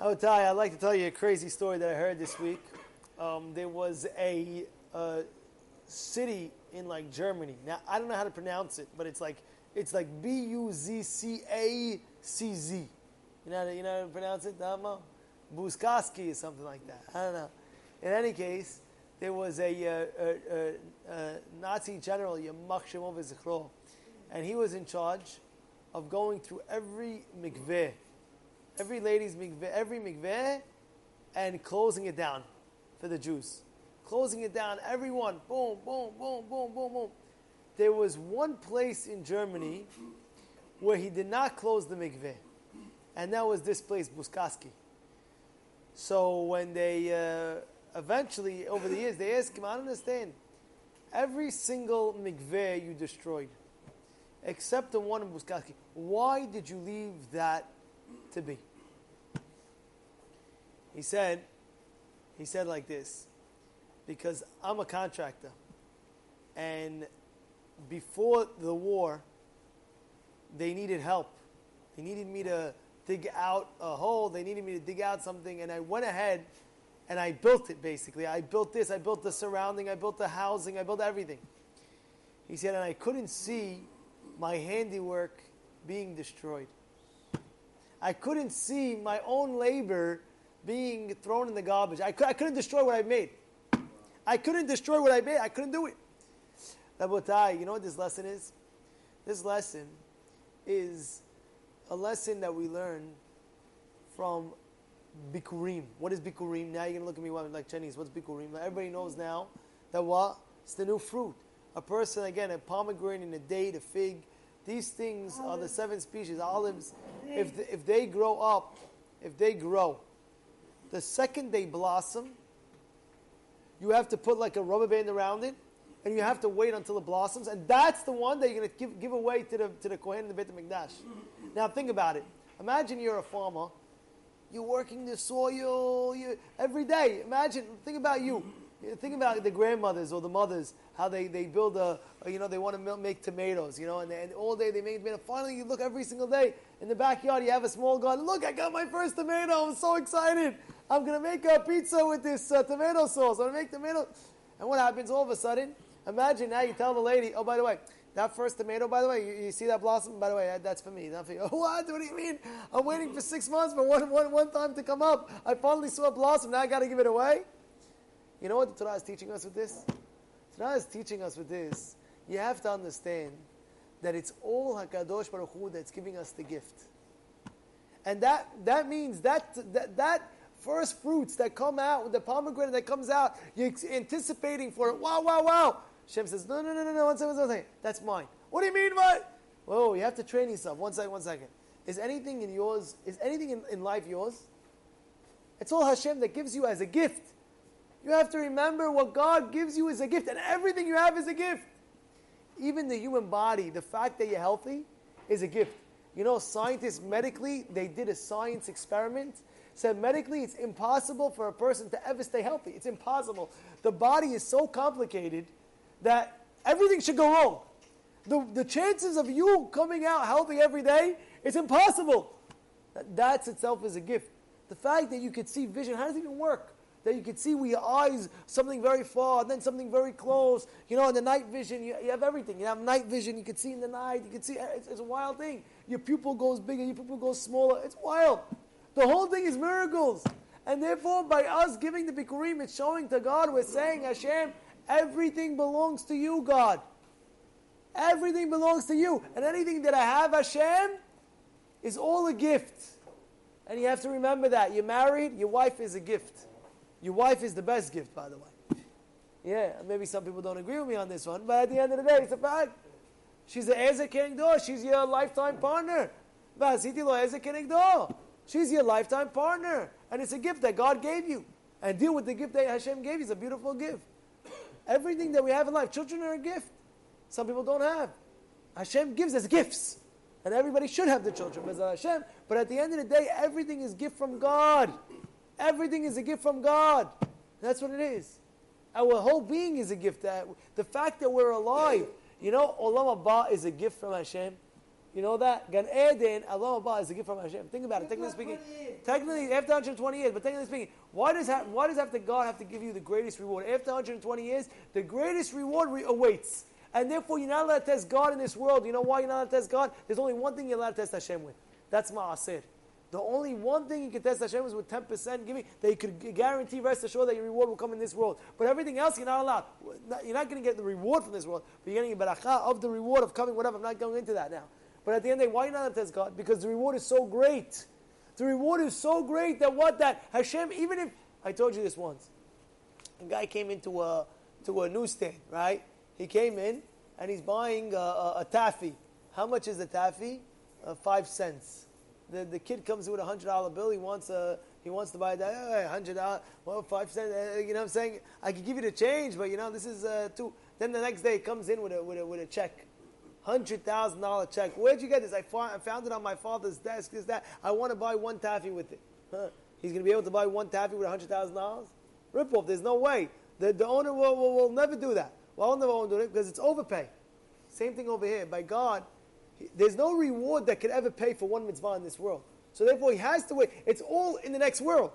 I would tell you, I'd like to tell you a crazy story that I heard this week. Um, there was a, a city in like Germany. Now I don't know how to pronounce it, but it's like it's like B U Z C A C Z. You know you know how to pronounce it, Damo? Buzkaski or something like that. I don't know. In any case, there was a, uh, a, a Nazi general, Yamach Shemov and he was in charge of going through every mikveh, every lady's mikveh, every mikveh, and closing it down for the Jews. Closing it down, everyone, boom, boom, boom, boom, boom, boom. There was one place in Germany where he did not close the mikveh, and that was this place, Buzkaski. So when they uh, eventually, over the years, they asked him, I don't understand. Every single mikveh you destroyed, except the one in Buzkaski. Why did you leave that to be? He said, he said like this, because I'm a contractor, and before the war, they needed help. They needed me to dig out a hole. They needed me to dig out something, and I went ahead and I built it basically. I built this, I built the surrounding, I built the housing, I built everything. He said, and I couldn't see my handiwork being destroyed. I couldn't see my own labor being thrown in the garbage. I, could, I couldn't destroy what I made. I couldn't destroy what I made. I couldn't do it. Rabotai, you know what this lesson is? This lesson is a lesson that we learn from Bikurim. What is Bikurim? Now you're going to look at me like Chinese. What's Bikurim? Everybody knows now that what? It's the new fruit. A person, again, a pomegranate, a date, a fig, these things olives. are the seven species, olives. If, the, if they grow up, if they grow, the second they blossom, you have to put like a rubber band around it, and you have to wait until it blossoms, and that's the one that you're going to give, give away to the, to the Kohen and the Beit HaMikdash. Now think about it. Imagine you're a farmer, you're working the soil you, every day. Imagine, think about you. Think about the grandmothers or the mothers, how they, they build a, you know, they want to make tomatoes, you know, and, and all day they make tomatoes. Finally, you look every single day in the backyard, you have a small garden. Look, I got my first tomato. I'm so excited. I'm going to make a pizza with this uh, tomato sauce. I'm going to make tomato. And what happens all of a sudden? Imagine now you tell the lady, oh, by the way, that first tomato, by the way, you, you, see that blossom? By the way, that's for me, not for you. what? What do you mean? I'm waiting for six months for one, one, one time to come up. I finally saw a blossom, now I got to give it away? You know what the Torah is teaching us with this? The Torah is teaching us with this. You have to understand that it's all HaKadosh Baruch Hu that's giving us the gift. And that, that means that, that, that first fruits that come out, the pomegranate that comes out, you're anticipating for it. Wow, wow, wow. Shem says, no, no, no, no, no, one second, one second. That's mine. What do you mean, what? Whoa, you have to train yourself. One second, one second. Is anything in yours, is anything in, in life yours? It's all Hashem that gives you as a gift. You have to remember what God gives you is a gift, and everything you have is a gift. Even the human body, the fact that you're healthy is a gift. You know, scientists medically, they did a science experiment said medically it's impossible for a person to ever stay healthy. It's impossible. The body is so complicated that everything should go wrong. The, the chances of you coming out healthy every day, it's impossible. That, that's itself is a gift. The fact that you could see vision, how does it even work? That you could see with your eyes something very far, and then something very close. You know, in the night vision, you, you have everything. You have night vision, you can see in the night, you can see, it's, it's a wild thing. Your pupil goes bigger, your pupil goes smaller. It's wild. The whole thing is miracles. And therefore, by us giving the Bikurim, it's showing to God, we're saying, Hashem, Everything belongs to you, God. Everything belongs to you. And anything that I have, Hashem, is all a gift. And you have to remember that. You're married, your wife is a gift. Your wife is the best gift, by the way. Yeah, maybe some people don't agree with me on this one, but at the end of the day, it's a fact. She's a Ezer Kenegdo. She's your lifetime partner. She's your lifetime partner. And it's a gift that God gave you. And deal with the gift that Hashem gave you. It's a beautiful gift. Everything that we have in life, children are a gift. Some people don't have. Hashem gives us gifts. And everybody should have the children, Hashem. But at the end of the day, everything is gift from God. Everything is a gift from God. That's what it is. Our whole being is a gift. That the fact that we're alive, you know, Olam Haba is a gift from Hashem. You know that? Gan Eden, Olam Haba, is a gift from Hashem. Think about it. Technically speaking, technically after 120 years, but technically speaking, why does ha- why does after God have to give you the greatest reward after 120 years? The greatest reward re- awaits, and therefore you're not allowed to test God in this world. You know why you're not allowed to test God? There's only one thing you're allowed to test Hashem with. That's Ma'asir. The only one thing you can test Hashem is with 10% giving that you could guarantee, rest assured, that your reward will come in this world. But everything else, you're not allowed. You're not going to get the reward from this world, but you're getting a barakah of the reward of coming, whatever. I'm not going into that now. But at the end of the day, why are you not test God? Because the reward is so great. The reward is so great that what that Hashem, even if I told you this once, a guy came into a to a newsstand, right? He came in and he's buying a, a, a taffy. How much is the taffy? Uh, five cents the, the kid comes with a hundred dollar bill. He wants a he wants to buy that hey, hundred dollar, well five cents. Uh, you know what I'm saying? I can give you the change, but you know this is uh, two. Then the next day he comes in with a with a with a check, hundred thousand dollar check. Where'd you get this? I, I found it on my father's desk. Is that I want to buy one taffy with it? Huh? He's going to be able to buy one taffy with hundred thousand dollars? Rip off. There's no way. The, the owner will, will, will never do that. Well, I'll never do it because it's overpay. Same thing over here. By God, there's no reward that could ever pay for one mitzvah in this world. So therefore, he has to wait. It's all in the next world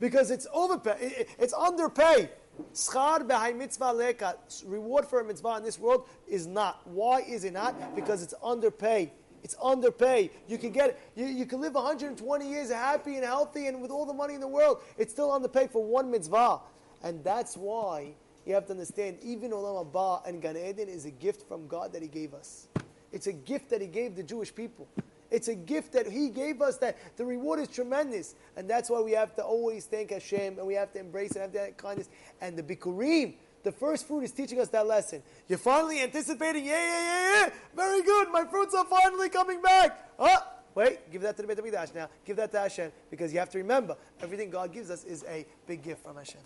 because it's overpay. It's underpay. Schar b'hai mitzvah leka. Reward for a mitzvah in this world is not. Why is it not? Because it's underpay. It's underpay. You can get you, you can live 120 years happy and healthy and with all the money in the world. It's still underpay for one mitzvah. And that's why you have to understand even Olam Haba and Gan Eden is a gift from God that He gave us. It's a gift that He gave the Jewish people. It's a gift that He gave us that the reward is tremendous. And that's why we have to always thank Hashem and we have to embrace and have that kindness. And the Bikurim, the first fruit is teaching us that lesson. You're finally anticipating, yeah, yeah, yeah, yeah. Very good. My fruits are finally coming back. Oh, wait, give that to the Beit HaMikdash now. Give that to Hashem because you have to remember everything God gives us is a big gift from Hashem.